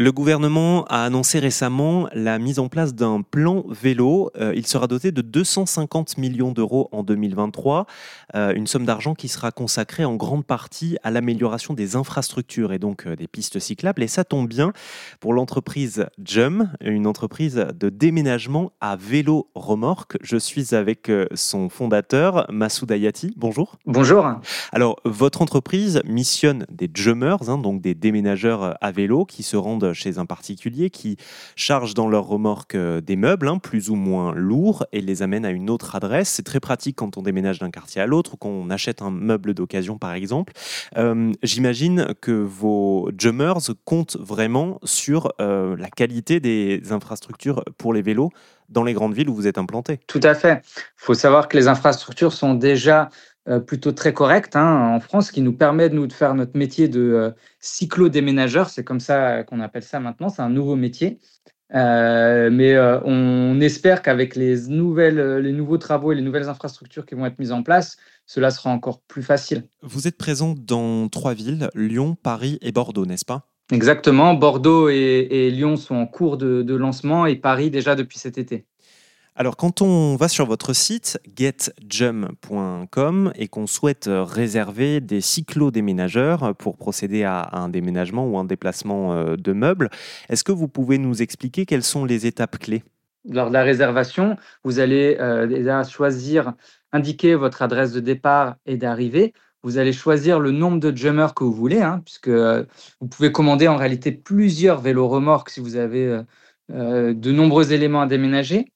Le gouvernement a annoncé récemment la mise en place d'un plan vélo. Euh, il sera doté de 250 millions d'euros en 2023, euh, une somme d'argent qui sera consacrée en grande partie à l'amélioration des infrastructures et donc euh, des pistes cyclables. Et ça tombe bien pour l'entreprise JUM, une entreprise de déménagement à vélo remorque. Je suis avec son fondateur, Massoud Ayati. Bonjour. Bonjour. Alors, votre entreprise missionne des JUMers, hein, donc des déménageurs à vélo qui se rendent chez un particulier qui charge dans leur remorque euh, des meubles, hein, plus ou moins lourds, et les amène à une autre adresse. C'est très pratique quand on déménage d'un quartier à l'autre ou qu'on achète un meuble d'occasion, par exemple. Euh, j'imagine que vos jummers comptent vraiment sur euh, la qualité des infrastructures pour les vélos dans les grandes villes où vous êtes implanté. Tout à fait. Il faut savoir que les infrastructures sont déjà plutôt très correct hein, en France, qui nous permet de nous de faire notre métier de euh, cyclo-déménageur. C'est comme ça qu'on appelle ça maintenant. C'est un nouveau métier. Euh, mais on espère qu'avec les, nouvelles, les nouveaux travaux et les nouvelles infrastructures qui vont être mises en place, cela sera encore plus facile. Vous êtes présent dans trois villes, Lyon, Paris et Bordeaux, n'est-ce pas? Exactement. Bordeaux et, Lyon sont en cours de lancement et Paris déjà depuis cet été. Alors, quand on va sur votre site getjum.com et qu'on souhaite réserver des cyclo-déménageurs pour procéder à un déménagement ou un déplacement euh, de meubles, est-ce que vous pouvez nous expliquer quelles sont les étapes clés? Lors de la réservation, vous allez euh, choisir, indiquer votre adresse de départ et d'arrivée. Vous allez choisir le nombre de jummers que vous voulez, hein, puisque euh, vous pouvez commander en réalité plusieurs vélos remorques si vous avez de nombreux éléments à déménager.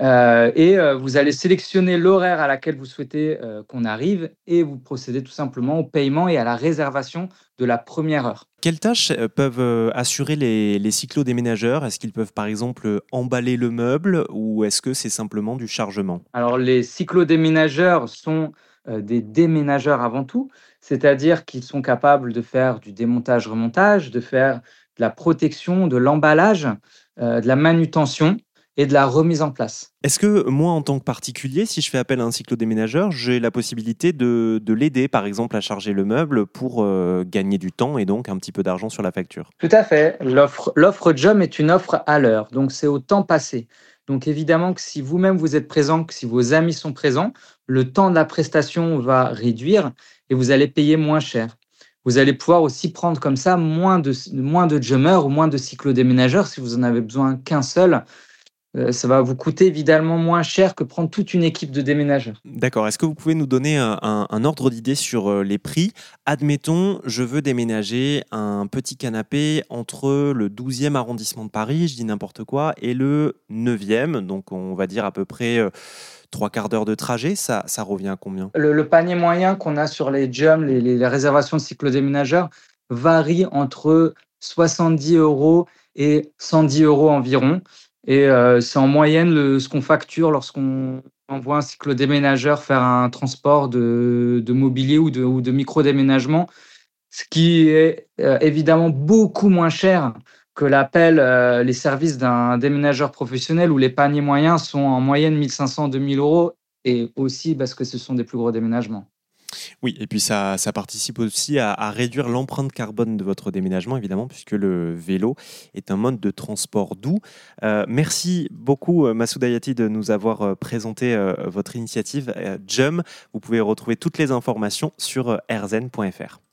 Euh, et euh, vous allez sélectionner l'horaire à laquelle vous souhaitez euh, qu'on arrive et vous procédez tout simplement au paiement et à la réservation de la première heure. Quelles tâches peuvent assurer les, les cyclo-déménageurs? Est-ce qu'ils peuvent par exemple emballer le meuble ou est-ce que c'est simplement du chargement? Alors les cyclo-déménageurs sont des déménageurs avant tout, c'est-à-dire qu'ils sont capables de faire du démontage-remontage, de faire de la protection, de l'emballage, de la manutention et de la remise en place. Est-ce que moi, en tant que particulier, si je fais appel à un cyclodéménageur, j'ai la possibilité de, de l'aider, par exemple, à charger le meuble pour euh, gagner du temps et donc un petit peu d'argent sur la facture? Tout à fait. L'offre JUM est une offre à l'heure, donc c'est au temps passé. Donc évidemment que si vous-même vous êtes présent, que si vos amis sont présents, le temps de la prestation va réduire et vous allez payer moins cher. Vous allez pouvoir aussi prendre comme ça moins de, moins de jummers ou moins de cyclodéménageurs si vous en avez besoin qu'un seul ça va vous coûter évidemment moins cher que prendre toute une équipe de déménageurs. D'accord. Est-ce que vous pouvez nous donner un, ordre d'idée sur euh, les prix? Admettons, je veux déménager un petit canapé entre le 12e arrondissement de Paris, je dis n'importe quoi, et le 9e, donc on va dire à peu près euh, trois quarts d'heure de trajet, ça, ça revient à combien? Le, panier moyen qu'on a sur les jumps, les, les, réservations de cyclo-déménageurs, varie entre 70 euros et 110 euros environ. Et euh, c'est en moyenne ce qu'on facture lorsqu'on envoie un cyclo-déménageur faire un transport de, mobilier ou de, ou de micro-déménagement, ce qui est euh, évidemment beaucoup moins cher que l'appel, euh, les services d'un déménageur professionnel où les paniers moyens sont en moyenne 1500-2000 euros et aussi parce que ce sont des plus gros déménagements. Oui, et puis ça, participe aussi à, réduire l'empreinte carbone de votre déménagement, évidemment, puisque le vélo est un mode de transport doux. Euh, merci beaucoup, euh, Massoud Ayati, de nous avoir euh, présenté votre initiative JUM. Vous pouvez retrouver toutes les informations sur rzen.fr.